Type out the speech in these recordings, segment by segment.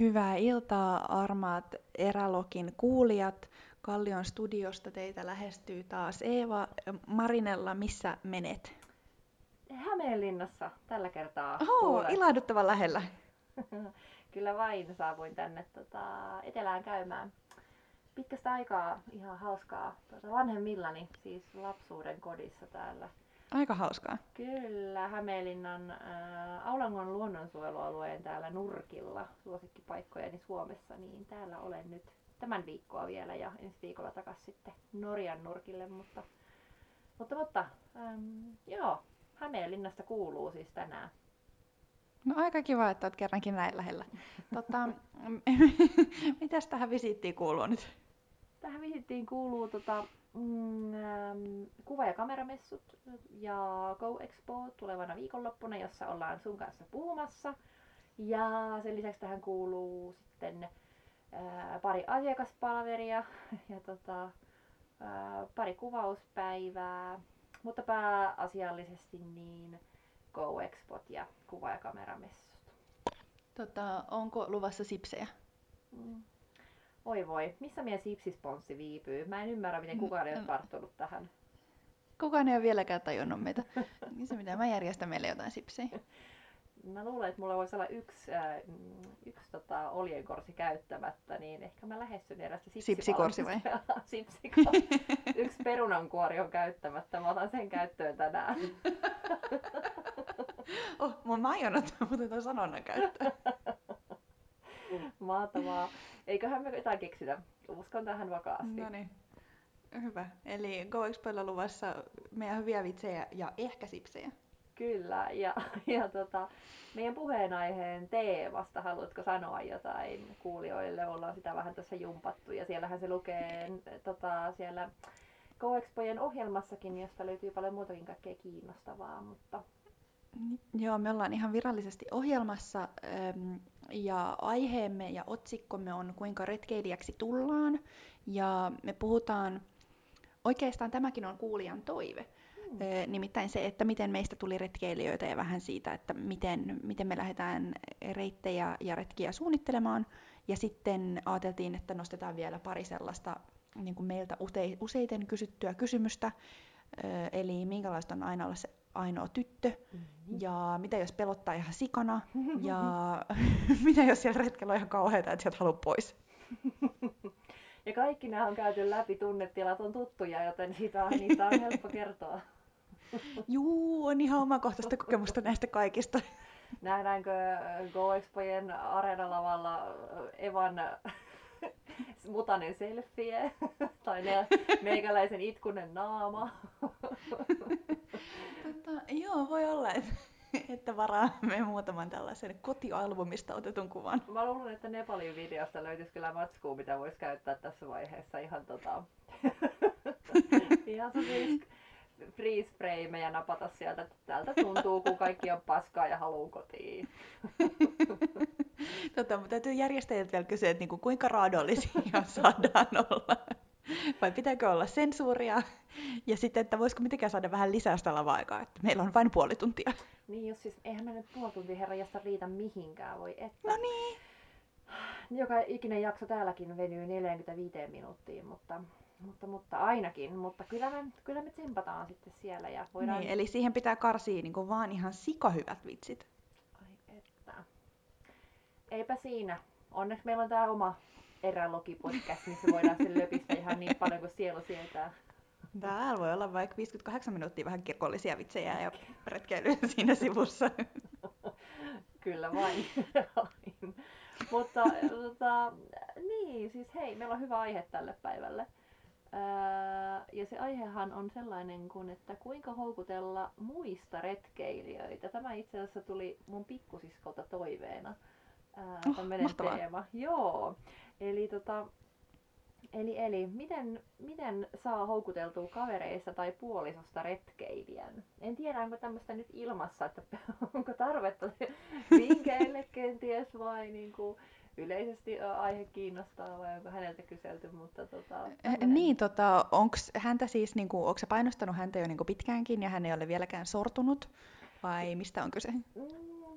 Hyvää iltaa armaat Erälokin kuulijat. Kallion studiosta teitä lähestyy taas Eeva. Marinella, missä menet? Hämeenlinnassa tällä kertaa. Oho, ilahduttavan lähellä. Kyllä vain saavuin tänne tota, etelään käymään. Pitkästä aikaa ihan hauskaa tuota, vanhemmillani, siis lapsuuden kodissa täällä Aika hauskaa. Kyllä, Hämeenlinnan äh, Aulangon luonnonsuojelualueen täällä nurkilla, suosikkipaikkojeni Suomessa, niin täällä olen nyt tämän viikkoa vielä ja ensi viikolla takaisin sitten Norjan nurkille, mutta, mutta, mutta ähm, joo, Hämeenlinnasta kuuluu siis tänään. No aika kiva, että olet kerrankin näin lähellä. Tota, mitäs tähän visittiin kuuluu nyt? Tähän visittiin kuuluu tota, mm, ähm, kuva- ja kameramessut ja Go Expo tulevana viikonloppuna, jossa ollaan sun kanssa puhumassa. Ja sen lisäksi tähän kuuluu sitten ää, pari asiakaspalveria ja tota, ää, pari kuvauspäivää, mutta pääasiallisesti niin Go Expot ja kuva- ja kameramessut. Tota, onko luvassa sipsejä? Mm. Oi voi, missä meidän sipsisponssi viipyy? Mä en ymmärrä, miten kukaan ei ole tarttunut tähän. Kukaan ei ole vieläkään tajunnut meitä. Niin se mitä, mä järjestän meille jotain sipsejä. Mä luulen, että mulla voisi olla yksi, äh, yksi tota, oljenkorsi käyttämättä, niin ehkä mä lähestyn erästä Sipsikorsi vai? Sipsikorsi. yksi perunankuori on käyttämättä, mä otan sen käyttöön tänään. oh, mä aion ottaa muuten tuon sanonnan käyttöön. Mahtavaa. Eiköhän me jotain keksitä. Uskon tähän vakaasti. No niin. Hyvä. Eli Go Expoilla luvassa meidän hyviä vitsejä ja ehkä sipsejä. Kyllä. Ja, ja tota, meidän puheenaiheen teemasta haluatko sanoa jotain kuulijoille? Ollaan sitä vähän tässä jumpattu ja siellähän se lukee tota, siellä Go Expojen ohjelmassakin, josta löytyy paljon muutakin kaikkea kiinnostavaa, mutta Joo, me ollaan ihan virallisesti ohjelmassa ja aiheemme ja otsikkomme on kuinka retkeilijäksi tullaan. Ja me puhutaan, oikeastaan tämäkin on kuulijan toive, mm. nimittäin se, että miten meistä tuli retkeilijöitä ja vähän siitä, että miten, miten me lähdetään reittejä ja retkiä suunnittelemaan. Ja sitten ajateltiin, että nostetaan vielä pari sellaista niin kuin meiltä useiten kysyttyä kysymystä, eli minkälaista on aina olla se ainoa tyttö, mm-hmm. ja mitä jos pelottaa ihan sikana, ja mitä jos siellä retkellä on ihan kauheita, että sieltä haluaa pois. ja kaikki nämä on käyty läpi, tunnetilat on tuttuja, joten siitä on, niistä on helppo kertoa. Juu, on ihan omakohtaista kokemusta näistä kaikista. Nähdäänkö Go Expojen areenalavalla Evan mutanen selfie tai ne, meikäläisen itkunen naama. Tota, joo, voi olla, että, että varaamme muutaman tällaisen kotialbumista otetun kuvan. Mä luulen, että Nepalin videosta löytyisi kyllä matskua, mitä voisi käyttää tässä vaiheessa ihan tota... ihan freeze frame ja napata sieltä, että täältä tuntuu, kun kaikki on paskaa ja haluaa kotiin. Tota, mutta täytyy järjestäjiltä vielä kysyä, että niinku, kuinka raadollisia saadaan olla. Vai pitääkö olla sensuuria? Ja sitten, että voisiko mitenkään saada vähän lisää sitä lava-aikaa, että meillä on vain puoli tuntia. Niin, jos siis, eihän me nyt puoli tuntia herra josta riitä mihinkään, voi että. No niin. Joka ikinen jakso täälläkin venyy 45 minuuttiin, mutta, mutta, mutta ainakin. Mutta kyllä me, kyllä me tsempataan sitten siellä. Ja voidaan... Niin, eli siihen pitää karsia niin kuin vaan ihan sikahyvät vitsit. Eipä siinä. Onneksi meillä on tämä oma erälogipodcast, missä voidaan sen löpistä ihan niin paljon kuin sielu sietää. Täällä voi olla vaikka 58 minuuttia vähän kirkollisia vitsejä ja retkeilyä siinä sivussa. Kyllä vain. Mutta tota, niin, siis hei, meillä on hyvä aihe tälle päivälle. ja se aihehan on sellainen kuin, että kuinka houkutella muista retkeilijöitä. Tämä itse asiassa tuli mun pikkusiskolta toiveena. Ää, oh, teema. Joo. Eli tota, Eli, eli miten, miten saa houkuteltua kavereista tai puolisosta retkeilijän? En tiedä, onko tämmöistä nyt ilmassa, että onko tarvetta vinkkeille kenties vai niin kuin yleisesti aihe kiinnostaa vai onko häneltä kyselty, mutta tota... Tämmönen... Niin, tota, onko häntä siis, niin kuin, onko se painostanut häntä jo niin kuin pitkäänkin ja hän ei ole vieläkään sortunut vai mistä on kyse? Mm,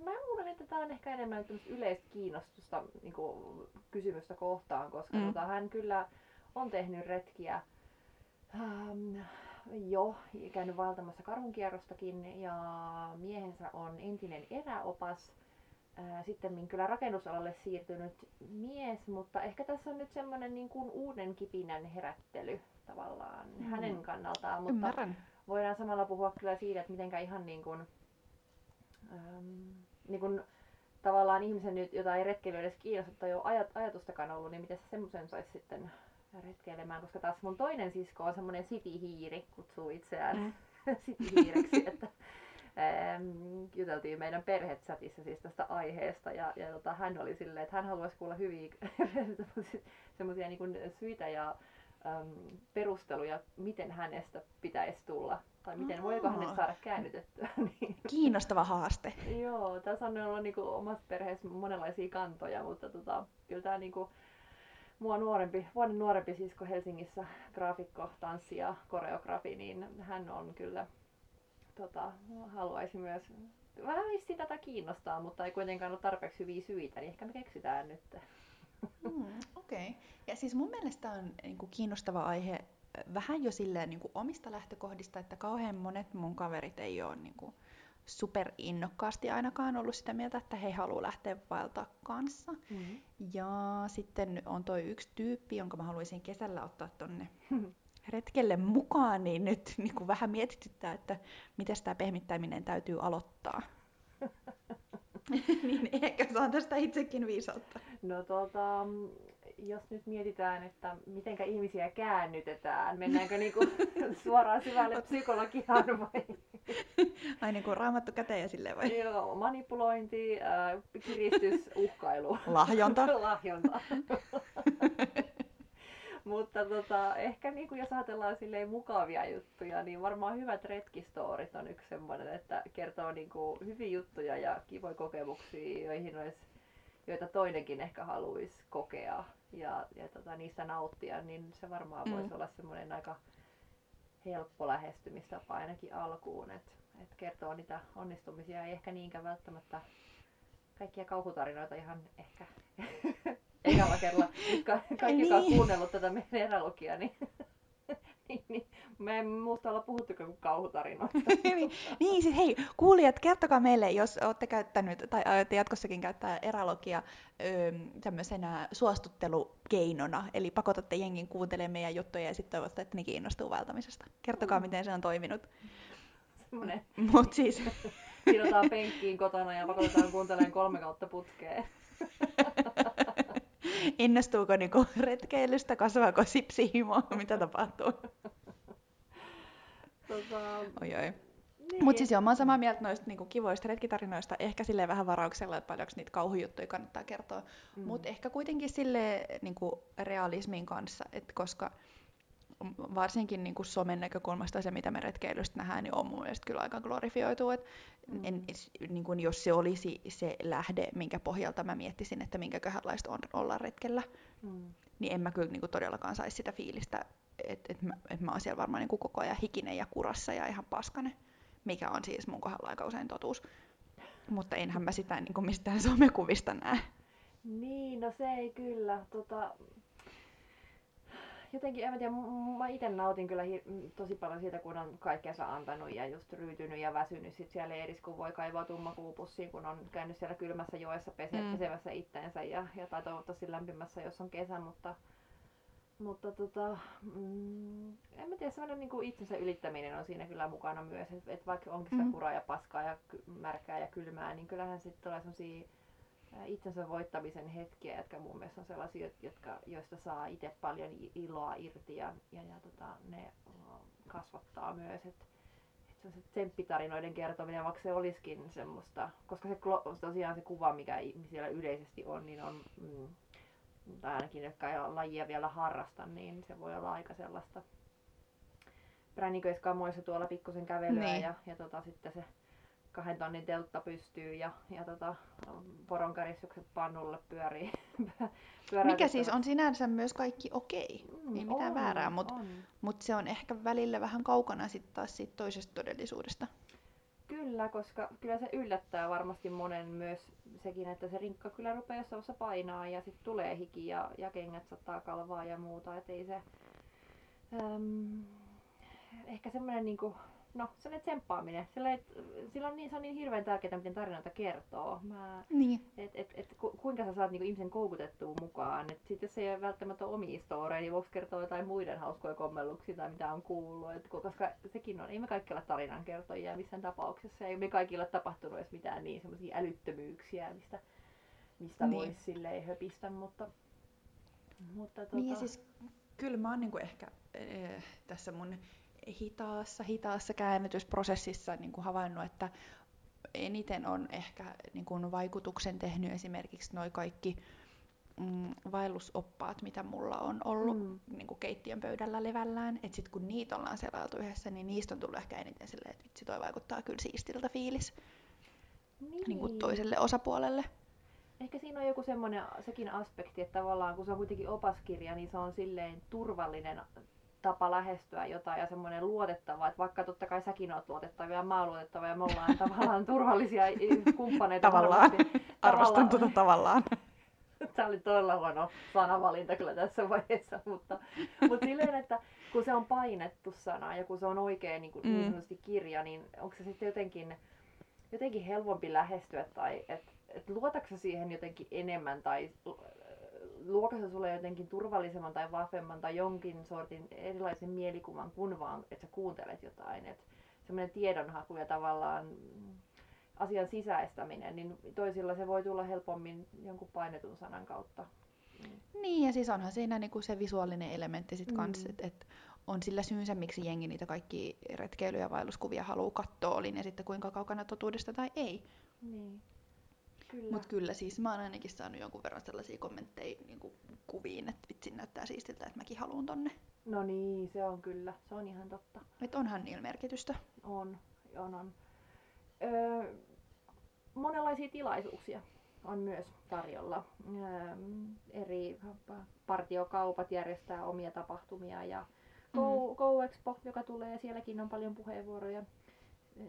mä luulen, että tämä on ehkä enemmän yleistä kiinnostusta niin kuin, kysymystä kohtaan, koska mm. tota, hän kyllä on tehnyt retkiä ähm, jo käynyt valtamassa karhunkierrostakin ja miehensä on entinen eräopas. Sitten kyllä rakennusalalle siirtynyt mies, mutta ehkä tässä on nyt semmoinen niin kuin uuden kipinän herättely tavallaan mm. hänen kannaltaan. Mutta Ymmärrän. voidaan samalla puhua kyllä siitä, että mitenkä ihan niin kuin, ähm, niin kuin tavallaan ihmisen nyt, jota ei retkeily edes kiinnosta tai ole ajat, ajatustakaan ollut, niin miten se semmoisen saisi sitten retkeilemään, koska taas mun toinen sisko on semmoinen cityhiiri, kutsuu itseään mm. cityhiireksi, että ähm, juteltiin meidän perhetsätissä siis tästä aiheesta ja, ja tota, hän oli silleen, että hän haluaisi kuulla hyviä semmoisia niin syitä ja äm, perusteluja, miten hänestä pitäisi tulla tai miten voiko hänet saada käännytettyä. Niin. Kiinnostava haaste. Joo, tässä on ollut niin kuin, omassa perheessä monenlaisia kantoja, mutta tota, kyllä tämä niin kuin, mua nuorempi, vuoden nuorempi sisko Helsingissä, graafikko, tanssi ja koreografi, niin hän on kyllä, tota, haluaisi myös, vähän vissi tätä kiinnostaa, mutta ei kuitenkaan ole tarpeeksi hyviä syitä, niin ehkä me keksitään nyt. Mm, Okei. Okay. Ja siis mun mielestä on niin kuin, kiinnostava aihe vähän jo silleen niin kuin, omista lähtökohdista, että kauhean monet mun kaverit ei ole niin kuin, super innokkaasti ainakaan ollut sitä mieltä, että he haluaa lähteä vaeltaa kanssa. Mm-hmm. Ja sitten on toi yksi tyyppi, jonka mä haluaisin kesällä ottaa tonne retkelle mukaan, niin nyt niin kuin vähän mietityttää, että miten tämä pehmittäminen täytyy aloittaa. niin ehkä saan tästä itsekin viisautta. No tota, jos nyt mietitään, että mitenkä ihmisiä käännytetään, mennäänkö niinku suoraan syvälle psykologiaan vai? Ai niin kuin raamattu käteen ja silleen vai? Joo, manipulointi, äh, kiristys, uhkailu. Lahjonta. Lahjonta. Mutta tota, ehkä niin kuin jos ajatellaan silleen mukavia juttuja, niin varmaan hyvät retkistorit on yksi semmoinen, että kertoo niin kuin hyviä juttuja ja kivoja kokemuksia, joihin olisi, joita toinenkin ehkä haluaisi kokea ja, ja tota, niistä nauttia, niin se varmaan mm. voisi olla semmoinen aika helppo lähestymistapa ainakin alkuun, että et kertoo niitä onnistumisia, ei ehkä niinkään välttämättä kaikkia kauhutarinoita ihan ehkä ekalla kerralla. Nyt ka- kaikki, niin. on kuunnellut tätä meidän erälukia, niin, niin, niin me ei muusta olla puhuttukaan kuin kauhutarinoista. niin, siis hei, kuulijat, kertokaa meille, jos olette käyttänyt tai aiotte jatkossakin käyttää erälogia öö, tämmöisenä suostuttelukeinona, eli pakotatte jengin kuuntelemaan meidän juttuja ja sitten toivotte, että ne kiinnostuu vältämisestä. Kertokaa, mm. miten se on toiminut. Semmoinen. Mut siis. Sidotaan penkkiin kotona ja pakotetaan kuuntelemaan kolme kautta putkeen. Innostuuko niinku retkeilystä, kasvaako sipsihimo, mitä tapahtuu? Tota... Oi oi. Niin. Mutta siis joo, mä oon samaa mieltä noista niinku, kivoista retkitarinoista, ehkä sille vähän varauksella, että paljonko niitä kauhujuttuja kannattaa kertoa. Mm. Mutta ehkä kuitenkin sille niinku, realismin kanssa, että koska varsinkin niin kuin somen näkökulmasta se, mitä me retkeilystä nähdään, niin on mun mielestä kyllä aika glorifioitu. Et mm. en, niin kuin jos se olisi se lähde, minkä pohjalta mä miettisin, että minkäköhänlaista on olla retkellä, mm. niin en mä kyllä niin kuin todellakaan saisi sitä fiilistä, että et mä, et mä oon siellä varmaan niin kuin koko ajan hikinen ja kurassa ja ihan paskane, mikä on siis mun kohdalla aika usein totuus. Mutta enhän mä sitä niin kuin mistään somekuvista näe. Niin, no se ei kyllä. Tota, jotenkin, en tiedä, mä itse nautin kyllä tosi paljon siitä, kun on kaikkensa antanut ja just ryytynyt ja väsynyt sit siellä leirissä, kun voi kaivaa tummakuupussiin, kun on käynyt siellä kylmässä joessa pese, mm. pesevässä itteensä ja, ja tai toivottavasti lämpimässä, jos on kesä, mutta mutta tota, mm, en mä tiedä, sellainen niin kuin itsensä ylittäminen on siinä kyllä mukana myös, että et vaikka onkin sitä mm. kuraa ja paskaa ja märkää ja kylmää, niin kyllähän sitten tulee sellaisia itsensä voittamisen hetkiä, jotka mun mielestä on sellaisia, jotka, joista saa itse paljon iloa irti ja, ja, ja tota, ne kasvattaa myös. Et, et se tsemppitarinoiden kertominen, vaikka se olisikin semmoista, koska se tosiaan se kuva, mikä siellä yleisesti on, niin on, mm, tai ainakin jotka ei lajia vielä harrasta, niin se voi olla aika sellaista pränniköiskamoissa tuolla pikkusen kävelyä niin. ja, ja tota, sitten se kahden tonnin teltta pystyy ja, ja tota, poronkarissukset pannulle pyörii. Mikä siis on sinänsä myös kaikki okei, mm, ei mitään on, väärää, mutta mut se on ehkä välillä vähän kaukana sitten taas siitä toisesta todellisuudesta. Kyllä, koska kyllä se yllättää varmasti monen myös sekin, että se rinkka kyllä rupeaa jossain vaiheessa painaa ja sitten tulee hiki ja, ja kengät saattaa kalvaa ja muuta. Et ei se, äm, ehkä semmoinen niinku, no sellainen tsemppaaminen. Sellainen, sillä on niin, se on niin hirveän tärkeää, miten tarinoita kertoo. Mä, Niin. et, et, et, ku, kuinka sä saat niinku ihmisen koukutettua mukaan. Et sit jos ei ole välttämättä omia storeja, niin voiko kertoa jotain muiden hauskoja kommelluksia tai mitä on kuullut. Et, koska sekin on, ei me kaikki ole tarinankertojia missään tapauksessa. Ei me kaikilla ole tapahtunut edes mitään niin semmoisia älyttömyyksiä, mistä, mistä Niin. voisi silleen höpistä. Mutta, mutta tota, Niin ja siis kyllä mä oon niinku ehkä äh, tässä mun hitaassa, hitaassa käännytysprosessissa niinku havainnut, että eniten on ehkä niinku vaikutuksen tehnyt esimerkiksi noi kaikki mm, vaellusoppaat, mitä mulla on ollut Mm. mm. niinku keittiön pöydällä levällään. Et sit kun niitä ollaan selailtu yhdessä, niin niistä on tullut ehkä eniten silleen, että vitsi toi vaikuttaa kyllä siistiltä fiilis niin. niinku toiselle osapuolelle. Ehkä siinä on joku semmoinen sekin aspekti, että tavallaan kun se on kuitenkin opaskirja, niin se on silleen turvallinen tapa lähestyä jotain ja semmoinen luotettava, että vaikka totta kai säkin oot luotettava ja mä oon luotettava ja me ollaan tavallaan turvallisia kumppaneita. Tavallaan. Arvostan tuota tavallaan. Tämä oli todella huono sanavalinta kyllä tässä vaiheessa, mutta, mutta silleen, että kun se on painettu sana ja kun se on oikein niin, kuin, Mm. niin sanotusti kirja, niin onko se sitten jotenkin, jotenkin helpompi lähestyä tai että et luotatko siihen jotenkin enemmän tai luoko se sulle jotenkin turvallisemman tai vahvemman tai jonkin sortin erilaisen mielikuvan kuin vaan, että sä kuuntelet jotain. Että semmoinen tiedonhaku ja tavallaan asian sisäistäminen, niin toisilla se voi tulla helpommin jonkun painetun sanan kautta. Niin, ja siis onhan siinä niinku se visuaalinen elementti sit kans, Mm. että et on sillä syynsä, miksi jengi niitä kaikki retkeily- ja vaelluskuvia haluaa katsoa, oli ne sitten kuinka kaukana totuudesta tai ei. Niin. Kyllä. Mutta kyllä siis mä oon ainakin saanut jonkun verran sellaisia kommentteja niinku kuviin, että vitsi näyttää siistiltä, että mäkin haluan tonne. No niin, se on kyllä. Se on ihan totta. Että onhan niillä merkitystä. On, on, on. Öö, monenlaisia tilaisuuksia on myös tarjolla. Öö, eri partiokaupat järjestää omia tapahtumia ja Go, Go Expo, joka tulee, sielläkin on paljon puheenvuoroja,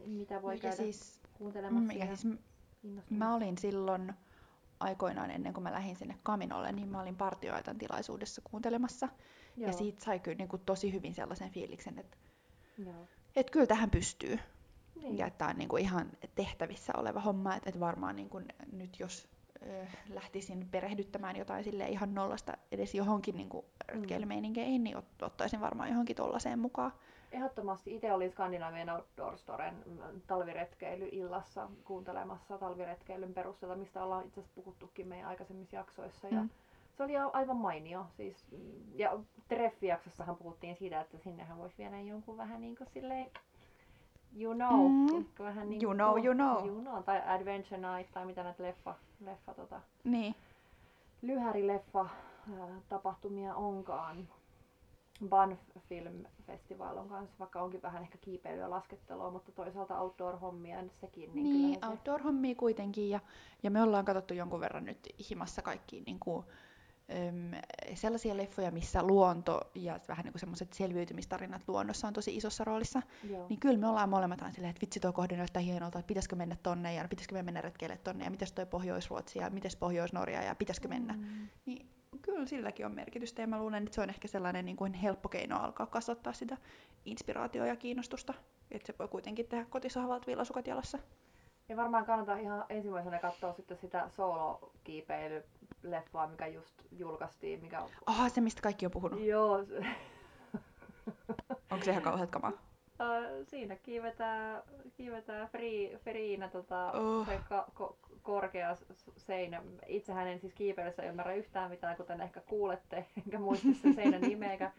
mitä voi Mikä käydä siis, kuuntelemassa mikä siis. Mä olin silloin aikoinaan ennen kuin mä lähdin sinne Kaminolle, niin mä olin partioaitan tilaisuudessa kuuntelemassa. Joo, Ja siitä sai kyllä niinku tosi hyvin sellaisen fiiliksen, että joo. et kyllä tähän pystyy. Niin. Ja että tämä on niinku ihan tehtävissä oleva homma, että et varmaan niinku nyt jos ö, lähtisin perehdyttämään jotain sille ihan nollasta edes johonkin niinku retkeilymeininkiin, niin ot, ottaisin varmaan johonkin tollaiseen mukaan. Ehdottomasti itse olin Skandinavian Outdoor Storen mm, talviretkeilyillassa kuuntelemassa talviretkeilyn perusteella, mistä ollaan itse asiassa puhuttukin meidän aikaisemmissa jaksoissa. Ja Mm. Se oli aivan mainio. Siis, mm, ja Treffi-jaksossahan puhuttiin siitä, että sinnehän voisi viedä jonkun vähän niin kuin silleen, you know, Mm. vähän niin You know, you know. you know, tai Adventure Night, tai mitä näitä leffa, leffa tota, Niin. lyhärileffa ää, tapahtumia onkaan. Banff Film Festival on kanssa, vaikka onkin vähän ehkä kiipeilyä laskettelua, mutta toisaalta outdoor-hommia sekin. Niin, Niin, outdoor-hommia kuitenkin. Ja, ja me ollaan katsottu jonkun verran nyt himassa kaikki niin kuin, äm, sellaisia leffoja, missä luonto ja vähän niin kuin semmoiset selviytymistarinat luonnossa on tosi isossa roolissa. joo. Niin kyllä me ollaan molemmat aina silleen, että vitsi toi kohde näyttää hienolta, että pitäisikö mennä tonne ja pitäisikö me mennä retkeille tonne ja mitäs toi Pohjois-Ruotsi ja mitäs Pohjois-Norja ja pitäisikö mennä. Mm. Niin kyllä silläkin on merkitystä ja mä luulen, että se on ehkä sellainen niin kuin helppo keino alkaa kasvattaa sitä inspiraatioa ja kiinnostusta. Että se voi kuitenkin tehdä kotisohvalta villasukat jalassa. Ja varmaan kannattaa ihan ensimmäisenä katsoa sitten sitä solo-kiipeilyleffaa, mikä just julkaistiin. Mikä... Aha, se mistä kaikki on puhunut. Joo, se- Onko se ihan kauheat kamaa? Ö, siinä kiivetään, kiivetään free, freeinä tota, Oh. se ka, ko, korkea seinä. Itsehän en siis kiipeilyssä ymmärrä yhtään mitään, kuten ehkä kuulette, enkä muista sen seinän nimeä, eikä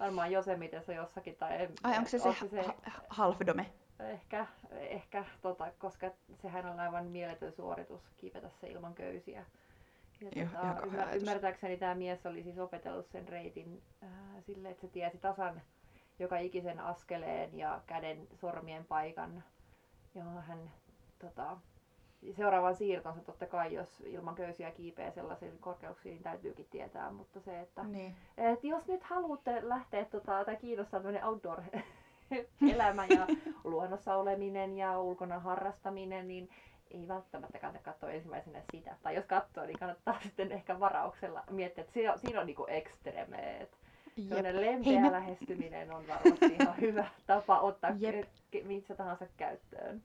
varmaan Josemitessa jossakin. Tai en, Ai onko se se, ha- ha- halfdome? Ehkä, ehkä tota, koska sehän on aivan mieletön suoritus kiivetä se ilman köysiä. Ja Joo, tota, ymmär, ymmärtääkseni tämä mies oli siis opetellut sen reitin äh, sille, että se tiesi tasan joka ikisen askeleen ja käden sormien paikan, johon hän tota, seuraavan siirtonsa totta kai, jos ilman köysiä kiipeää sellaisiin korkeuksiin, niin täytyykin tietää, mutta se, että Niin. et jos nyt haluatte lähteä tota, tai kiinnostaa tämmöinen outdoor elämä ja luonnossa oleminen ja ulkona harrastaminen, niin ei välttämättä kannata katsoa ensimmäisenä sitä. Tai jos katsoo, niin kannattaa sitten ehkä varauksella miettiä, että siinä on, siinä on niinku ekstremeet. Sellainen lempeä Hei, me... lähestyminen on varmasti ihan hyvä tapa ottaa Jep. missä tahansa käyttöön.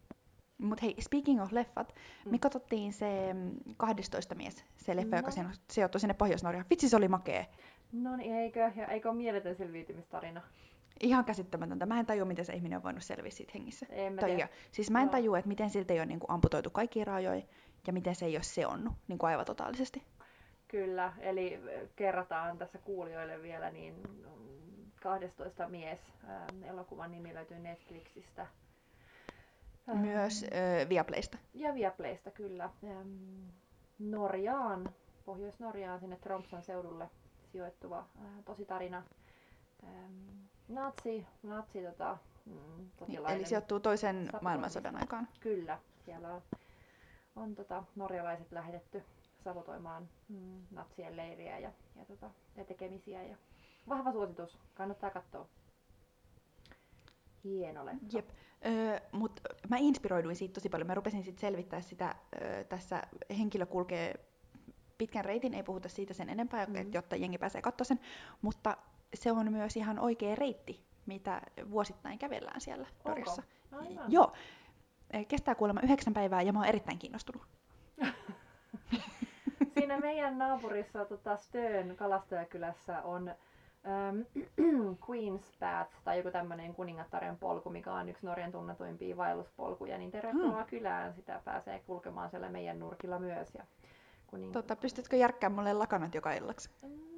Mutta hei, speaking of leffat, mm. me katsottiin se 12 mm, mies, se leffa, no. joka sijoittui sinne Pohjois-Norjaan. Vitsi, se oli makee. No niin, eikö? Ja eikö ole mieletön selviytymistarina? Ihan käsittämätöntä. Mä en tajua, miten se ihminen on voinut selviä siitä hengissä. En mä tiedä. Siis mä en tajua, että miten siltä ei ole niin kuin, amputoitu kaikki rajoja ja miten se ei ole seonnut niin kuin aivan totaalisesti. Kyllä, eli kerrataan tässä kuulijoille vielä, niin 12 mies ähm, elokuvan nimi löytyy Netflixistä. Myös äh, Viaplaysta. Ja Viaplaysta, kyllä. Ähm, Norjaan, Pohjois-Norjaan, sinne Tromsan seudulle sijoittuva äh, tositarina. Ähm, natsi, natsi tota, mm, Eli sijoittuu toisen maailmansodan aikaan. Kyllä, siellä on, on tota, norjalaiset lähetetty sabotoimaan mm, natsien leiriä ja, ja, tota, ja tekemisiä. Ja vahva suositus, kannattaa katsoa. Hieno leffa. Jep. Öö, Mutta mä inspiroiduin siitä tosi paljon. Mä rupesin sitten selvittää sitä, öö, tässä henkilö kulkee pitkän reitin, ei puhuta siitä sen enempää, mm-hmm. jotta jengi pääsee katsoa sen, mutta se on myös ihan oikea reitti, mitä vuosittain kävellään siellä Norjassa. Joo. Kestää kuulemma yhdeksän päivää ja mä oon erittäin kiinnostunut. Siinä meidän naapurissa tota Stön kalastajakylässä on ähm, Queen's Path tai joku tämmöinen kuningattaren polku, mikä on yksi Norjan tunnetuimpia vaelluspolkuja, niin tervetuloa hmm. kylään. Sitä pääsee kulkemaan siellä meidän nurkilla myös. Ja kuning... tota, pystytkö järkkään mulle lakanat joka illaksi? Mm,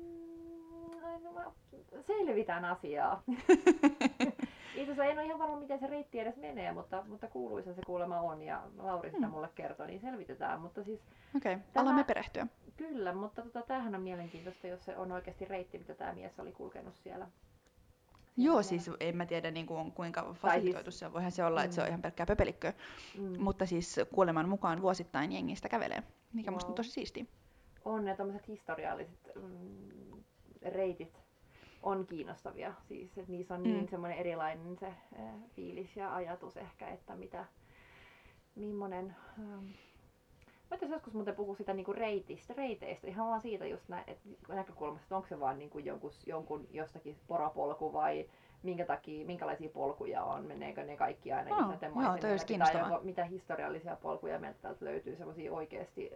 no, selvitään asiaa. Itse asiassa en ole ihan varma, miten se reitti edes menee, mutta, mutta kuuluisa se kuulema on ja Lauri sitä hmm. mulle kertoi, niin selvitetään. Mutta siis, Okei, okay. tämä... alamme perehtyä. Kyllä, mutta tota, tämähän on mielenkiintoista, jos se on oikeasti reitti, mitä tämä mies oli kulkenut siellä. Joo, siis en mä tiedä niin kuin, kuinka siis- fasilitoitu se on. Voihan se olla, mm. että se on mm. ihan pelkkää pöpelikköä. Mm. Mutta siis kuoleman mukaan vuosittain jengistä kävelee, mikä wow. musta on tosi siistiä. On ne tämmöiset historialliset mm, reitit on kiinnostavia. Siis, että niissä on niin mm. niin semmoinen erilainen se äh, fiilis ja ajatus ehkä, että mitä, millainen... Ähm, Mä joskus muuten puhua sitä niinku reitistä, reiteistä, ihan vaan siitä just nä, et, näkökulmasta, että onko se vaan niinku jonkun, jonkun jostakin porapolku vai minkä takia, minkälaisia polkuja on, meneekö ne kaikki aina no, joo, tai mitä historiallisia polkuja meiltä täältä löytyy, semmoisia oikeasti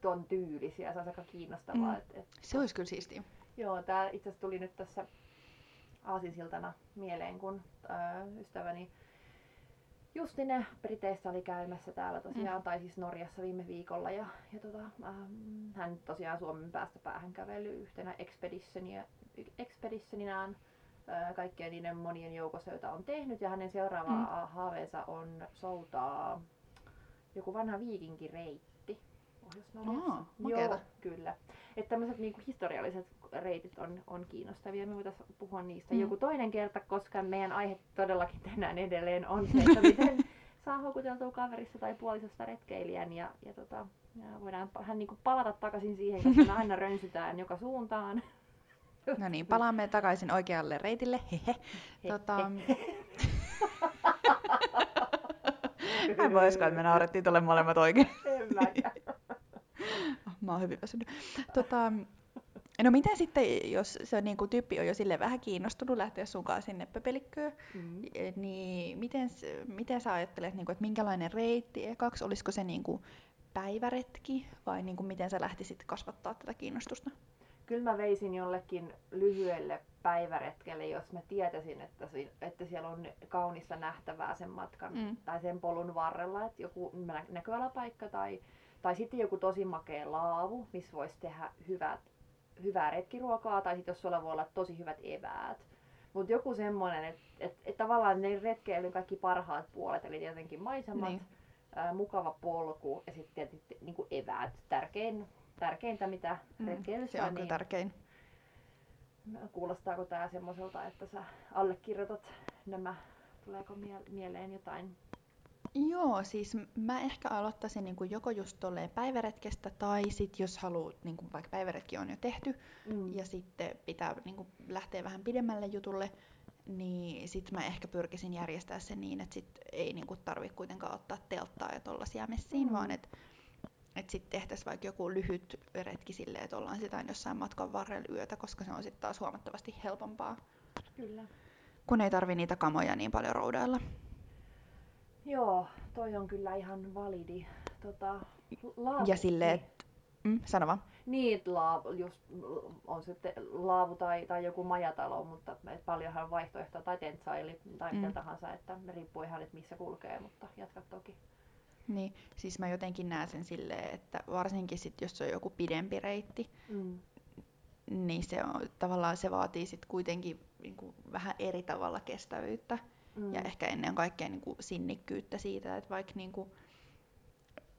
ton tyylisiä, se on aika kiinnostavaa. Mm. Et, et, se olisi kyllä siistiä. Joo, tää itse asiassa tuli nyt tässä aasinsiltana mieleen, kun äh, ystäväni Justine Briteissä oli käymässä täällä tosiaan, mm. tai siis Norjassa viime viikolla. Ja, ja tota, ähm, hän tosiaan Suomen päästä päähän kävely yhtenä expeditioninaan äh, kaikkien niiden monien joukossa, joita on tehnyt. Ja hänen seuraava mm. haaveensa on soutaa joku vanha viikinkireitti Pohjois-Norjassa. Joo, kyllä. Että tämmöiset niinku historialliset reitit on, on kiinnostavia. Me voitaisiin puhua niistä mm. joku toinen kerta, koska meidän aihe todellakin tänään edelleen on se, että miten saa houkuteltua kaverissa tai puolisosta retkeilijän ja, ja, tota, ja voidaan hän niin palata takaisin siihen, koska me aina rönsytään joka suuntaan. No niin, palaamme takaisin oikealle reitille. Hehe. Tota... Mä voisiko, että me naurettiin tuolle molemmat oikein. En mäkään. Mä oon hyvin väsynyt. Tota, No miten sitten, jos se niin kuin, tyyppi on jo sille vähän kiinnostunut lähteä sunkaan sinne pöpelikköön, mm. niin miten, miten sä ajattelet, niin kuin, että minkälainen reitti ekaksi, olisiko se niin kuin, päiväretki vai niin kuin, miten sä lähtisit kasvattaa tätä kiinnostusta? Kyllä mä veisin jollekin lyhyelle päiväretkelle, jos mä tietäisin, että, että siellä on kaunista nähtävää sen matkan mm. tai sen polun varrella, että joku näköalapaikka tai, tai sitten joku tosi makea laavu, missä voisi tehdä hyvät hyvää retkiruokaa tai sitten jos sulla voi olla tosi hyvät eväät. Mutta joku semmoinen, että et, et tavallaan ne retkeilyn kaikki parhaat puolet, eli tietenkin maisemat, niin. ää, mukava polku ja sitten tietysti niinku eväät. Tärkein, tärkeintä mitä mm, retkeilyssä se on niin, tärkein. Kuulostaako tämä semmoiselta, että sä allekirjoitat nämä, tuleeko mieleen jotain Joo, siis mä ehkä aloittaisin niin kuin joko just tolleen päiväretkestä tai sitten jos haluat, niin kuin vaikka päiväretki on jo tehty mm. ja sitten pitää niin kuin lähteä vähän pidemmälle jutulle, niin sit mä ehkä pyrkisin järjestää sen niin, että sit ei niinku tarvi kuitenkaan ottaa telttaa ja tollasia messiin, mm. vaan että et sitten tehtäisiin vaikka joku lyhyt retki silleen, että ollaan sitä jossain matkan varrella yötä, koska se on sitten taas huomattavasti helpompaa. Kyllä. Kun ei tarvi niitä kamoja niin paljon roudailla. Joo, toi on kyllä ihan validi. Tota, laavu, ja silleen, niin. että... Mm, sano vaan. Niin, laavu, just, on sitten laavu tai, tai joku majatalo, mutta et paljonhan vaihtoehtoja, tai tentsaili, tai mm. mitä tahansa, että riippuu ihan, että missä kulkee, mutta jatka toki. Niin, siis mä jotenkin näen sen silleen, että varsinkin sit, jos se on joku pidempi reitti, mm. niin se on, tavallaan se vaatii sit kuitenkin niin kuin, vähän eri tavalla kestävyyttä. Mm. Ja ehkä ennen kaikkea niin kuin, sinnikkyyttä siitä, että vaikka niin kuin,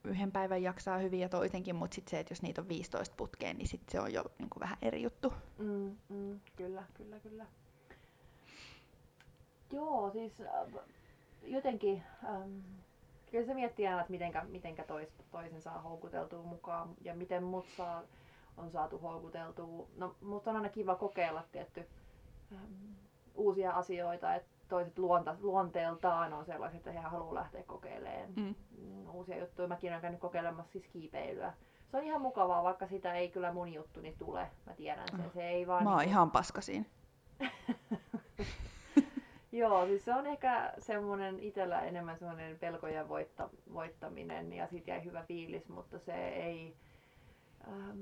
yhden päivän jaksaa hyvin ja toisenkin, mutta sitten se, että jos niitä on 15 putkeen, niin sit se on jo niin kuin, vähän eri juttu. Mm, mm, kyllä, kyllä, kyllä. Joo, siis äh, jotenkin... Ähm, kyllä se miettii aina, että mitenkä, mitenkä tois, toisen saa houkuteltua mukaan ja miten mut saa, on saatu houkuteltua. No, mutta on aina kiva kokeilla tietty ähm, uusia asioita, että toiset luonta, luonteeltaan on sellaiset, että he haluaa lähteä kokeilemaan mm. uusia juttuja. Mäkin olen käynyt kokeilemassa siis kiipeilyä. Se on ihan mukavaa, vaikka sitä ei kyllä mun juttuni tule. Mä tiedän sen. Se ei vaan Mä oon niin ihan paskasin. Joo, siis se on ehkä semmoinen itsellä enemmän semmoinen pelkojen voitta, voittaminen ja siitä jäi hyvä fiilis, mutta se ei...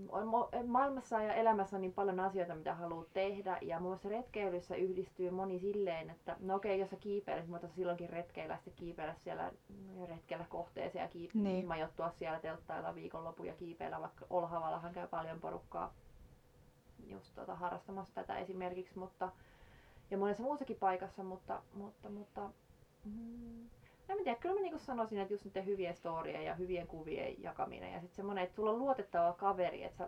On maailmassa ja elämässä on niin paljon asioita, mitä haluaa tehdä ja muun muassa retkeilyssä yhdistyy moni silleen, että no okei, jos sä kiipeilet, mutta silloinkin retkeillä sitten kiipeillä siellä retkeillä kohteeseen ja kiipe- niin. majoittua siellä telttailla viikonlopun ja kiipeillä, vaikka Olhavallahan käy paljon porukkaa just tuota, harrastamassa tätä esimerkiksi, mutta ja monessa muussakin paikassa, mutta, mutta, mutta mm, en tiedä, kyllä mä niin sanoisin, että just niiden hyvien storien ja hyvien kuvien jakaminen ja sitten semmoinen, että sulla on luotettava kaveri, että sä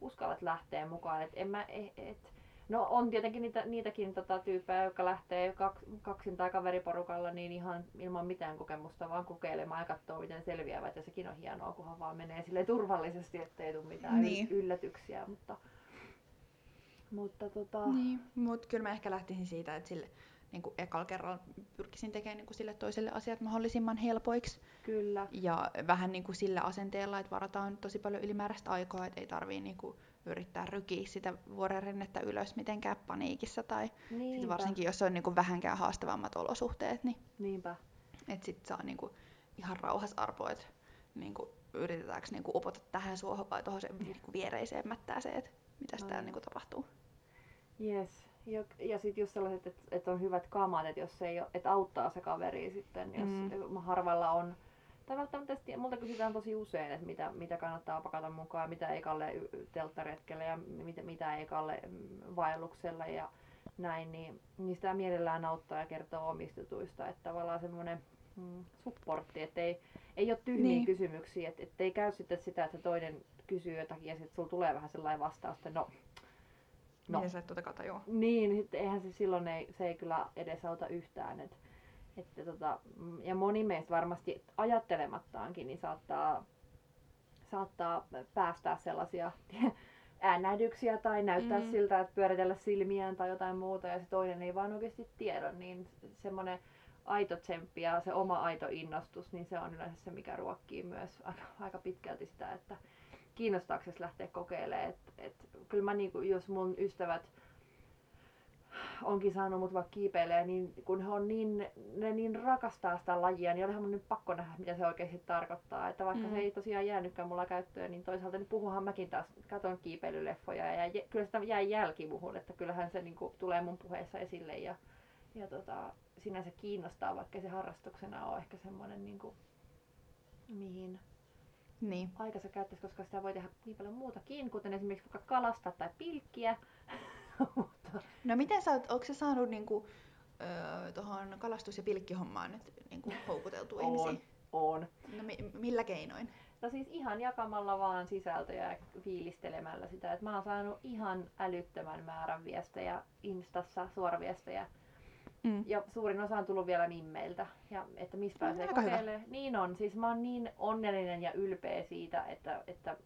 uskallat lähteä mukaan, että en mä, et, et, No on tietenkin niitä, niitäkin tota, tyyppejä, jotka lähtee kaksin tai kaveriporukalla niin ihan ilman mitään kokemusta vaan kokeilemaan ja katsoo miten selviävät ja sekin on hienoa, kunhan vaan menee sille turvallisesti, ettei tule mitään niin. yllätyksiä. Mutta, mutta tota... Niin, mutta kyllä mä ehkä lähtisin siitä, että sille niin kuin ekalla kerralla pyrkisin tekemään niin kuin sille toiselle asiat mahdollisimman helpoiksi. Kyllä. Ja vähän niin kuin sillä asenteella, että varataan tosi paljon ylimääräistä aikaa, että ei tarvii niin kuin yrittää rykiä sitä vuorenrennettä ylös mitenkään paniikissa. Tai sit varsinkin, jos on niin kuin vähänkään haastavammat olosuhteet, niin Niinpä. että sit saa niin kuin ihan rauhas arpo, että niin kuin yritetäänkö niin kuin upota tähän suohon vai tuohon niin viereiseen mättääseen, että mitä täällä niin kuin tapahtuu. Yes. Ja, ja sitten just sellaiset, että et on hyvät kamat, että jos ei että auttaa se kaveri sitten, jos mm. harvalla on, tai välttämättä multa kysytään tosi usein, että mitä, mitä kannattaa pakata mukaan, mitä ei kalle telttaretkelle ja mitä, mitä ei kalle mm, vaellukselle ja näin, niin, niin sitä mielellään auttaa ja kertoo omistetuista, että tavallaan semmoinen mm, supportti, että ei, ei ole tyhmiä niin. kysymyksiä, että et ei käy sitten sitä, että toinen kysyy jotakin ja sitten sulla tulee vähän sellainen vastaus, että no No. Miten sä et tuota tajua? Niin, niin eihän se silloin ei, se ei kyllä edesauta yhtään. Et, että tota, ja moni meistä varmasti ajattelemattaankin niin saattaa, saattaa päästää sellaisia äänähdyksiä tai näyttää mm. siltä, että pyöritellä silmiään tai jotain muuta ja se toinen ei vaan oikeasti tiedä, niin semmoinen aito tsemppi ja se oma aito innostus, niin se on yleensä se, mikä ruokkii myös aika, aika pitkälti sitä, että kiinnostaako lähteä kokeilemaan. Et, et, kyllä mä niinku, jos mun ystävät onkin saanut mut vaikka kiipeilee, niin kun he on niin, ne niin rakastaa sitä lajia, niin olihan mun nyt pakko nähdä, mitä se oikeasti tarkoittaa. Että vaikka mm. se ei tosiaan jäänytkään mulla käyttöön, niin toisaalta niin puhuhan mäkin taas, katon kiipeilyleffoja ja jä, kyllä sitä jäi jälki muhun, että kyllähän se niin kuin, tulee mun puheessa esille ja, ja tota, sinänsä kiinnostaa, vaikka se harrastuksena on ehkä semmoinen, niin kuin, mihin niin. aikansa käyttäisi, koska sitä voi tehdä niin paljon muutakin, kuten esimerkiksi vaikka kalastaa tai pilkkiä. no miten sä oot, onko se saanut niinku, öö, tuohon kalastus- ja pilkkihommaan nyt niinku, houkuteltu ihmisiä? On, No mi- millä keinoin? No siis ihan jakamalla vaan sisältöjä ja fiilistelemällä sitä. että mä oon saanut ihan älyttömän määrän viestejä Instassa, suoraviestejä Mm. Ja suurin osa on tullut vielä mimmeiltä. Ja että missä pääsee kokeilemaan. Niin on. Siis mä oon niin onnellinen ja ylpeä siitä, että, että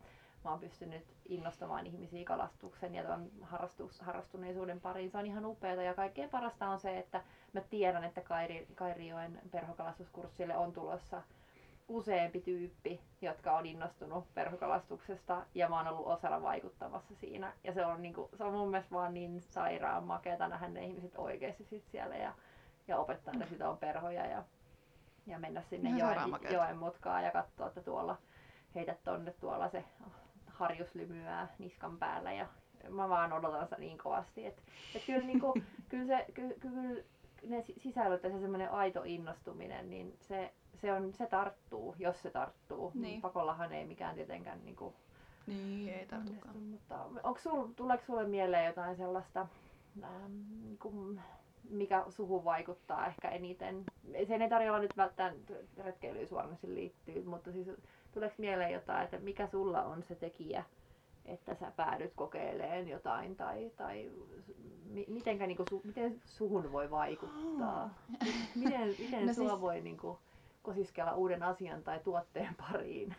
mä oon pystynyt innostamaan ihmisiä kalastuksen ja tämän harrastus, harrastuneisuuden pariin. Se on ihan upeaa ja kaikkein parasta on se, että mä tiedän, että Kairi, Kairijoen perhokalastuskurssille on tulossa useampi tyyppi, jotka on innostunut perhokalastuksesta ja mä oon ollut osana vaikuttamassa siinä. Ja se on, niinku, se on mun mielestä vaan niin sairaan makeata nähdä ne ihmiset oikeasti sit siellä ja, ja opettaa, että sitä on perhoja ja, ja mennä sinne joen, joen mutkaan ja katsoa, että tuolla heitä tonne tuolla se harjuslymyää niskan päällä ja mä vaan odotan sitä niin kovasti. Että et kyllä, niinku, kyllä, se, kyllä, kyllä ne sisällöt ja se semmoinen aito innostuminen, niin se, se, on, se tarttuu, jos se tarttuu. Niin. Pakollahan ei mikään tietenkään niin kuin, niin, ei tartukaan. Mutta onko sul, tuleeko sulle mieleen jotain sellaista, ähm, niin kuin, mikä suhun vaikuttaa ehkä eniten? Sen ei tarjolla nyt välttämättä retkeilyyn suoranaisesti liittyy, mutta siis tuleeko mieleen jotain, että mikä sulla on se tekijä, että sä päädyt kokeilemaan jotain tai, tai mitenkä, niin kuin, su, miten suhun voi vaikuttaa? Miten, miten no sua siis... voi niin kuin, kosiskella uuden asian tai tuotteen pariin?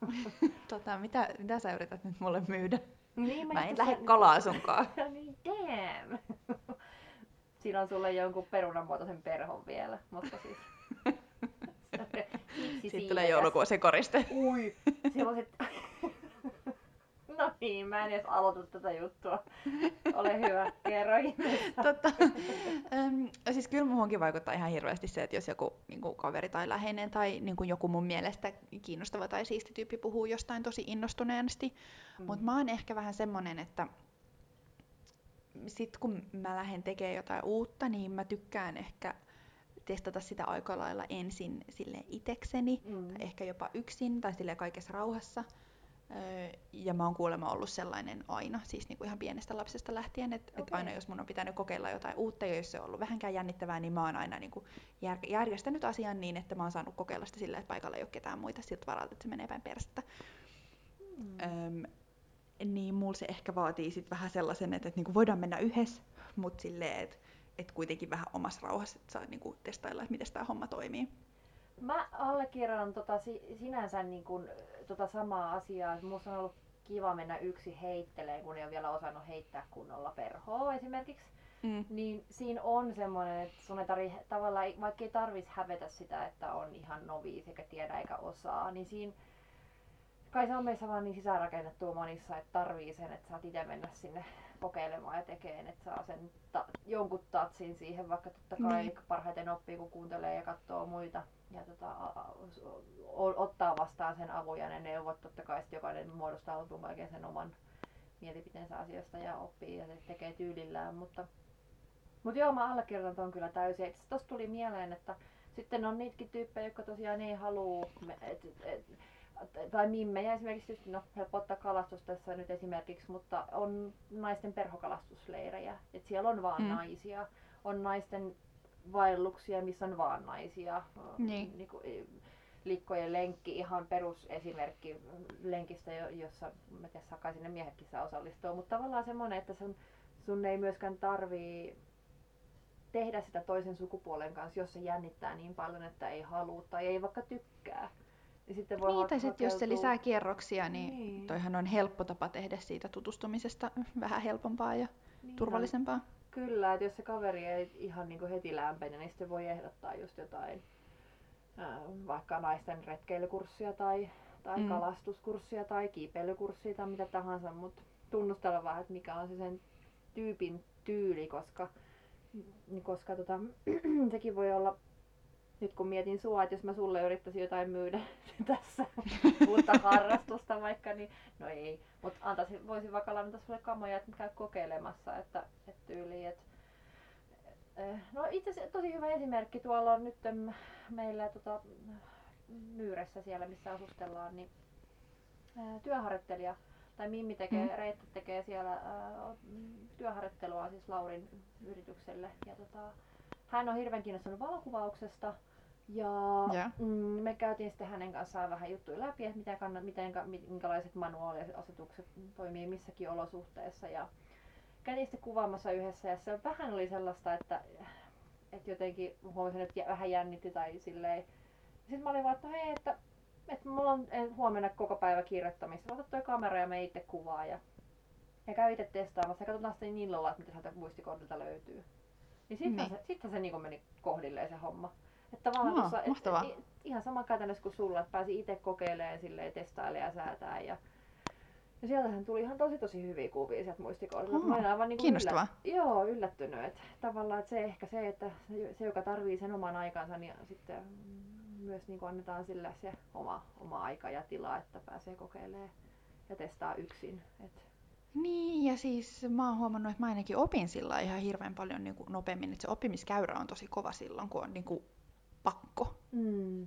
tota, mitä, mitä sä yrität nyt mulle myydä? Niin, mä, mä en lähde kalaa sunkaan. niin, damn! Siinä on sulle jonkun perunamuotoisen perhon vielä, mutta siis... Sitten tulee joulukuusen koriste. Ui, sellaiset No niin, mä en edes aloita tätä juttua. Ole hyvä, kerro Totta. Ähm, siis kyllä muhunkin vaikuttaa ihan hirveästi se, että jos joku niin kuin kaveri tai läheinen tai niin kuin joku mun mielestä kiinnostava tai siisti tyyppi puhuu jostain tosi innostuneesti. Mm. Mutta mä oon ehkä vähän semmonen, että sit kun mä lähden tekemään jotain uutta, niin mä tykkään ehkä testata sitä aika lailla ensin sille itekseni, mm. tai ehkä jopa yksin, tai sille kaikessa rauhassa. Ja mä oon kuulemma ollut sellainen aina, siis niinku ihan pienestä lapsesta lähtien, että okay. et aina jos mun on pitänyt kokeilla jotain uutta ja jos se on ollut vähänkään jännittävää, niin mä oon aina niinku jär- järjestänyt asian niin, että mä oon saanut kokeilla sitä sillä, että paikalla ei ole ketään muita siltä varalta, että se menee päin persettä. Mm. Öm, niin mulla se ehkä vaatii sit vähän sellaisen, että, että niinku voidaan mennä yhdessä, mutta silleen, että et kuitenkin vähän omassa rauhassa, että saa niinku testailla, että miten tämä homma toimii. Mä allekirjoitan tota, sinänsä niin kun, tota samaa asiaa. Musta on ollut kiva mennä yksi heitteleen, kun ei ole vielä osannut heittää kunnolla perhoa esimerkiksi. Mm. Niin siinä on semmoinen, että sun ei tarvi, tavallaan, vaikka ei tarvis hävetä sitä, että on ihan novi eikä tiedä eikä osaa, niin siinä kai se on meissä vaan niin sisäänrakennettu monissa, että tarvii sen, että saat itse mennä sinne kokeilemaan ja tekemään, että saa sen ta- jonkun tatsin siihen, vaikka totta kai niin. parhaiten oppii, kun kuuntelee ja katsoo muita ja tota, ottaa vastaan sen avun ja ne neuvot. Totta kai sitten jokainen muodostaa lopun sen oman mielipiteensä asiasta ja oppii ja tekee tyylillään, mutta mutta joo, mä allekirjoitan ton kyllä täysin. Tuossa tuli mieleen, että sitten on niitäkin tyyppejä, jotka tosiaan ei halua, et, et, tai mimmejä esimerkiksi, no helpottaa kalastus tässä nyt esimerkiksi, mutta on naisten perhokalastusleirejä, että siellä on vaan mm. naisia, on naisten vaelluksia, missä on vaan naisia. Niin. Niin kuin, likkojen lenkki, ihan perusesimerkki lenkistä, jossa mä tiedä, kai sinne miehetkin saa osallistua, mutta tavallaan semmoinen, että sun, sun ei myöskään tarvii tehdä sitä toisen sukupuolen kanssa, jos se jännittää niin paljon, että ei halua tai ei vaikka tykkää. Niin, sitten voi niin, tai sitten jos se lisää kierroksia, niin, niin toihan on helppo tapa tehdä siitä tutustumisesta vähän helpompaa ja niin turvallisempaa. On. Kyllä, että jos se kaveri ei ihan niin kuin heti lämpene, niin sitten voi ehdottaa just jotain vaikka naisten retkeilykurssia tai, tai mm. kalastuskurssia tai kiipeilykurssia tai mitä tahansa, mutta tunnustella vähän, että mikä on se sen tyypin tyyli, koska, koska tota, sekin voi olla nyt kun mietin sua, että jos mä sulle yrittäisin jotain myydä tässä uutta harrastusta vaikka, niin no ei. Mutta antaisin, voisin vaikka lainata sulle kamoja, että käy kokeilemassa, että, että tyyliin, että eh, No itse asiassa tosi hyvä esimerkki. Tuolla on nyt meillä tota, Myyressä siellä, missä asustellaan, niin eh, työharjoittelija tai Mimmi tekee, mm. Reetta tekee siellä ää, työharjoittelua siis Laurin yritykselle. Ja tota, hän on hirveän kiinnostunut valokuvauksesta ja yeah. mm, me käytiin sitten hänen kanssaan vähän juttuja läpi, että miten kannat, miten, minkälaiset manuaaliasetukset toimii missäkin olosuhteessa. Ja käytiin sitten kuvaamassa yhdessä ja se vähän oli sellaista, että, että jotenkin huomasin, että vähän jännitti tai silleen. Sitten mä olin vaan, että no hei, että että mulla on huomenna koko päivä kirjoittamista. Ota toi kamera ja me itse kuvaa ja, ja käy itse testaamassa ja katsotaan sitten niin illalla, että mitä sieltä muistikortilta löytyy. Niin sitten Niin. se, sitten se niinku meni kohdilleen se homma. Että tavallaan Aa, tuossa, et, mahtavaa. i- ihan sama käytännössä kuin sulla, että pääsi itse kokeilemaan silleen, testailemaan ja säätää. Ja, ja sieltähän tuli ihan tosi tosi hyviä kuvia sieltä muistikortilta. Aa, Mä olin aivan niinku kiinnostavaa. joo, yllättynyt. Että tavallaan että se ehkä se, että se, joka tarvii sen oman aikansa, niin sitten myös niin annetaan sille se oma, oma aika ja tila, että pääsee kokeilemaan ja testaa yksin. Et, Niin, ja siis mä oon huomannut, että mä ainakin opin sillä ihan hirveän paljon niin kuin nopeammin, että se oppimiskäyrä on tosi kova silloin, kun on niin kuin pakko. mm.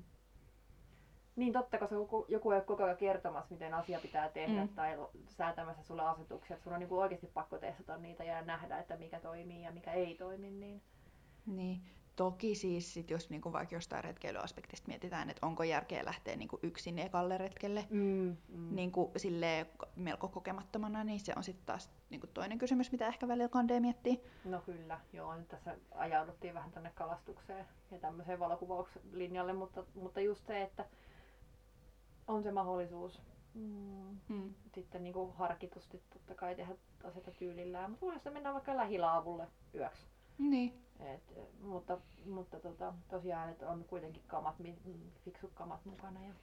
Niin totta, koska joku, joku ei ole koko ajan kertomassa, miten asia pitää tehdä Mm. tai säätämässä sulle asetuksia. Sun on niin oikeasti pakko testata niitä ja nähdä, että mikä toimii ja mikä ei toimi. Niin... Niin, toki siis sit jos niinku vaikka jostain retkeilyaspektista mietitään, että onko järkeä lähteä niinku yksin ekalle retkelle Mm, mm. niinku silleen melko kokemattomana, niin se on sitten taas niinku toinen kysymys, mitä ehkä välillä kandee miettii. No kyllä, joo, nyt tässä ajauduttiin vähän tänne kalastukseen ja tämmöiseen valokuvauslinjalle, mutta, mutta just se, että on se mahdollisuus mm, Mm. sitten niin kuin harkitusti totta kai tehdä asioita tyylillään, mutta voi sitten mennä vaikka lähilaavulle yöksi. Niin. Et, mutta mutta tota, tosiaan, että on kuitenkin kamat, fiksut kamat mukana. Ja,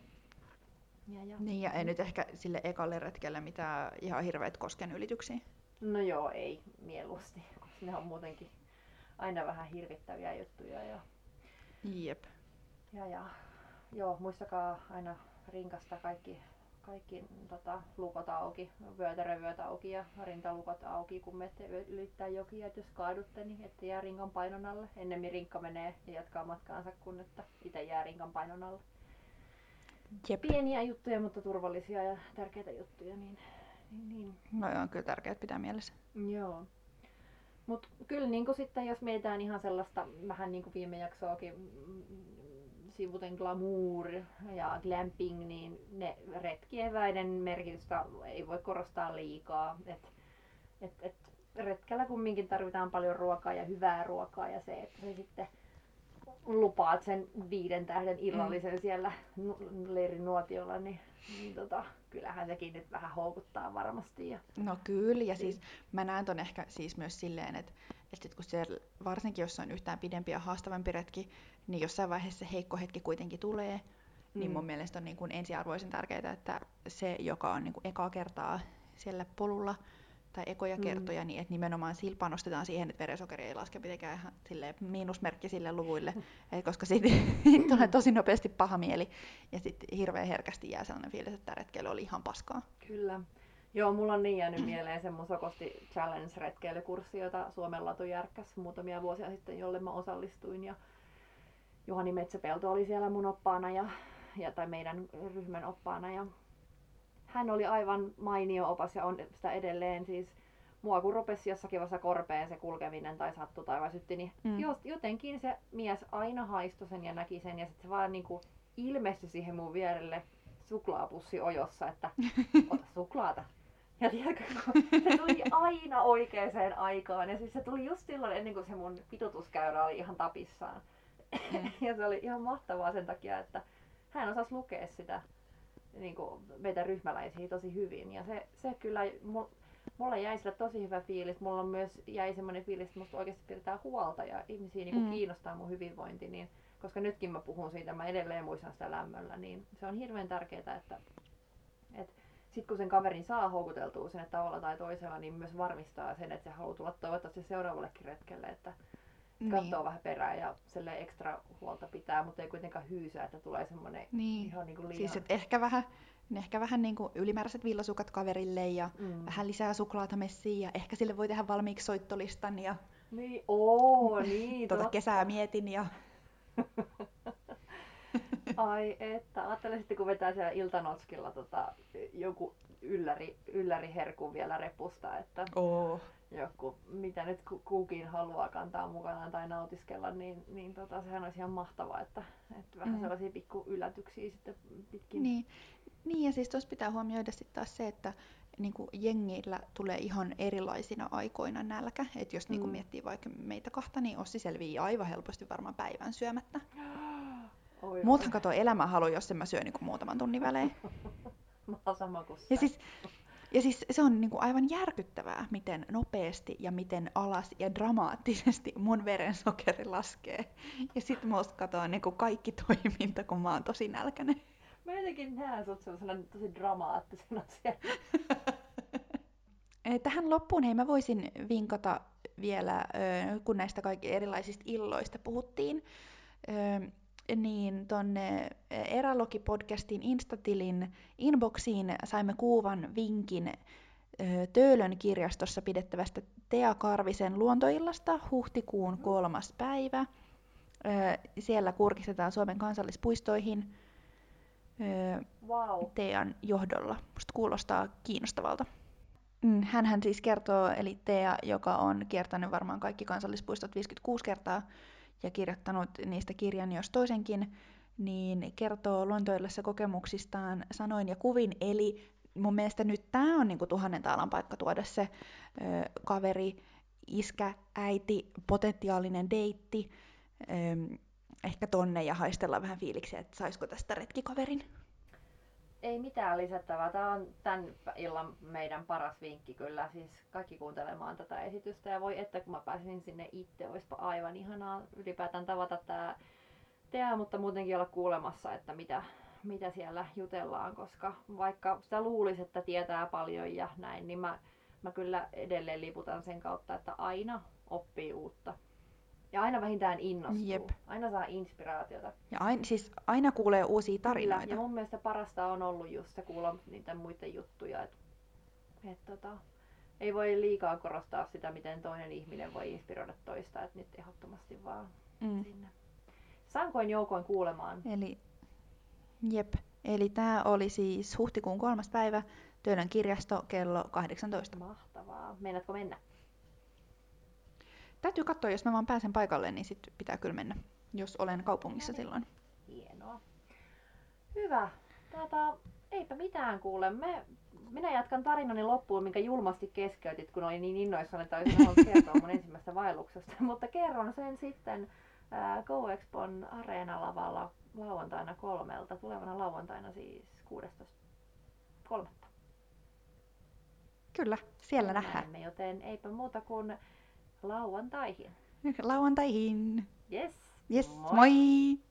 ja, ja. niin, ja ei nyt ehkä sille ekalle retkelle mitään ihan hirveät kosken ylityksiä. No joo, ei mieluusti, ne on muutenkin aina vähän hirvittäviä juttuja. Ja, Jep. Ja, ja joo, muistakaa aina rinkasta kaikki, kaikki tota, lukot auki, vyötärövyöt auki ja rintalukot auki, kun menette ylittää jokia. Et jos kaadutte, niin ette jää rinkan painon alle. Ennemmin rinkka menee ja jatkaa matkaansa, kun että itse jää rinkan painon alle. Jep. Pieniä juttuja, mutta turvallisia ja tärkeitä juttuja. Niin, niin, niin. No on kyllä tärkeää pitää mielessä. Joo. Mutta kyllä niin sitten, jos mietitään ihan sellaista vähän niin kuin viime jaksoakin mm, sivuten glamour ja glamping, niin ne retkieväiden merkitystä ei voi korostaa liikaa. Et, et, et retkellä kumminkin tarvitaan paljon ruokaa ja hyvää ruokaa ja se, että se sitten lupaat sen viiden tähden illallisen mm. siellä leirin nuotiolla, niin, niin tota, kyllähän sekin nyt vähän houkuttaa varmasti. Ja, No kyllä, ja siis mä näen ton ehkä siis myös silleen, että, että sit kun siellä, varsinkin jos on yhtään pidempi ja haastavampi retki, niin jossain vaiheessa se heikko hetki kuitenkin tulee, mm. niin mun mielestä on niin kuin ensiarvoisen tärkeää, että se, joka on niin kuin ekaa kertaa siellä polulla tai ekoja Mm. kertoja, niin että nimenomaan sillä panostetaan siihen, että verensokeri ei laske mitenkään ihan silleen miinusmerkki sille luvuille, et koska siitä tulee tosi nopeasti paha mieli ja sitten hirveän herkästi jää sellainen fiilis, että tämä retkeily oli ihan paskaa. Kyllä. Joo, mulla on niin jäänyt mieleen se mun Sokosti Challenge-retkeilykurssi, jota Suomen Latu järkkäs muutamia vuosia sitten, jolle mä osallistuin. Ja Juhani Metsäpelto oli siellä mun oppaana ja, ja, tai meidän ryhmän oppaana. Ja hän oli aivan mainio opas ja on sitä edelleen siis mua kun rupesi jossakin vaiheessa korpeen se kulkeminen tai sattu tai väsytti, niin Mm. mm. jotenkin se mies aina haistoi sen ja näki sen ja sitten se vaan niinku ilmestyi siihen mun vierelle suklaapussi ojossa, että ota suklaata. Ja tiedätkö, se tuli aina oikeaan aikaan ja siis se tuli just silloin ennen kuin se mun pitutuskäyrä oli ihan tapissaan. Mm. ja se oli ihan mahtavaa sen takia, että hän osasi lukea sitä niin kuin meitä ryhmäläisiä tosi hyvin. Ja se, se kyllä, mul, mulla jäi sillä tosi hyvä fiilis. Mulla on myös jäi semmoinen fiilis, että musta oikeasti pidetään huolta ja ihmisiä niin kuin Mm. kiinnostaa mun hyvinvointi. Niin, koska nytkin mä puhun siitä, mä edelleen muistan sitä lämmöllä, niin se on hirveän tärkeää, että, että sitten kun sen kaverin saa houkuteltua sinne tavalla tai toisella, niin myös varmistaa sen, että se haluaa tulla toivottavasti seuraavallekin retkelle, että katsoo vähän perään ja sille ekstra huolta pitää, mutta ei kuitenkaan hyysää, että tulee semmoinen Niin. ihan niin kuin liian... Siis ehkä vähän, ehkä vähän niin kuin ylimääräiset villasukat kaverille ja mm. vähän lisää suklaata messiin ja ehkä sille voi tehdä valmiiksi soittolistan ja Niin, oo, niin, tuota totta. kesää mietin ja Ai että, ajattele sitten kun vetää siellä iltanotskilla tota, joku ylläri, ylläriherkun vielä repusta, että Oo. joku, mitä nyt ku- kukin haluaa kantaa mukanaan tai nautiskella, niin, niin tota, sehän olisi ihan mahtavaa, että, että vähän Mm. sellaisia pikku yllätyksiä sitten pitkin. Niin. niin ja siis tuossa pitää huomioida sitten taas se, että niin kuin jengillä tulee ihan erilaisina aikoina nälkä. Että jos niin kuin Mm. miettii vaikka meitä kahta, niin Ossi selviää aivan helposti varmaan päivän syömättä. Oi, Muuthan kato elämänhalu, jos en mä syö niin kuin muutaman tunnin välein. Mä oon sama kuin Ja siis, ja siis se on niin kuin aivan järkyttävää, miten nopeasti ja miten alas ja dramaattisesti mun verensokeri laskee. Ja sit musta katoaa niin kuin kaikki toiminta, kun mä oon tosi nälkäinen. Mä jotenkin näen sut sellaisena tosi dramaattisena siellä. Eh, Tähän loppuun hei mä voisin vinkata vielä, kun näistä kaikki erilaisista illoista puhuttiin, niin tonne Eralogi-podcastin Instatilin inboxiin saimme kuuvan vinkin ö, Töölön kirjastossa pidettävästä Tea Karvisen luontoillasta huhtikuun kolmas päivä. Ö, Siellä kurkistetaan Suomen kansallispuistoihin Wow. Tean johdolla. Musta kuulostaa kiinnostavalta. Mm, Hänhän siis kertoo, eli Tea, joka on kiertänyt varmaan kaikki kansallispuistot 56 kertaa ja kirjoittanut niistä kirjan jos toisenkin, niin kertoo luontoillessa kokemuksistaan sanoin ja kuvin, eli mun mielestä nyt tämä on niinku tuhannen taalan paikka tuoda se ö, kaveri, iskä, äiti, potentiaalinen deitti, ö, ehkä tonne ja haistella vähän fiiliksiä, että saisiko tästä retkikaverin. Ei mitään lisättävää. Tämä on tämän illan meidän paras vinkki kyllä. Siis kaikki kuuntelemaan tätä esitystä. Ja voi että kun mä pääsin sinne itse, olisipa aivan ihanaa ylipäätään tavata tämä Tea, mutta muutenkin olla kuulemassa, että mitä, mitä siellä jutellaan. Koska vaikka sitä luulisi, että tietää paljon ja näin, niin mä, mä kyllä edelleen liputan sen kautta, että aina oppii uutta. Ja aina vähintään innostuu. Jep. Aina saa inspiraatiota. Ja aina, siis aina kuulee uusia Kyllä, tarinoita. ja mun mielestä parasta on ollut just se kuulla niitä muiden juttuja. Et, et tota, ei voi liikaa korostaa sitä, miten toinen ihminen voi inspiroida toista. Et nyt ehdottomasti vaan Mm. sinne. Sankoin joukoin kuulemaan. Eli, jep. Eli tämä oli siis huhtikuun kolmas päivä, Töölön kirjasto kello 18. Mahtavaa. Meinaatko mennä? Täytyy katsoa, jos mä vaan pääsen paikalle, niin sit pitää kyllä mennä, jos olen kaupungissa No niin. silloin. Hienoa. Hyvä. Tota, eipä mitään kuule. Me, minä jatkan tarinani loppuun, minkä julmasti keskeytit, kun olin niin innoissani, että olisin halunnut kertoa mun ensimmäistä vaelluksesta. Mutta kerron sen sitten ää, Go Expon areenalavalla lauantaina kolmelta, tulevana lauantaina siis 16.3. Kyllä, siellä nähdään. Näemme, joten eipä muuta kuin lauantaihin. Lauantaihin. Yes. Yes, Moi. moi!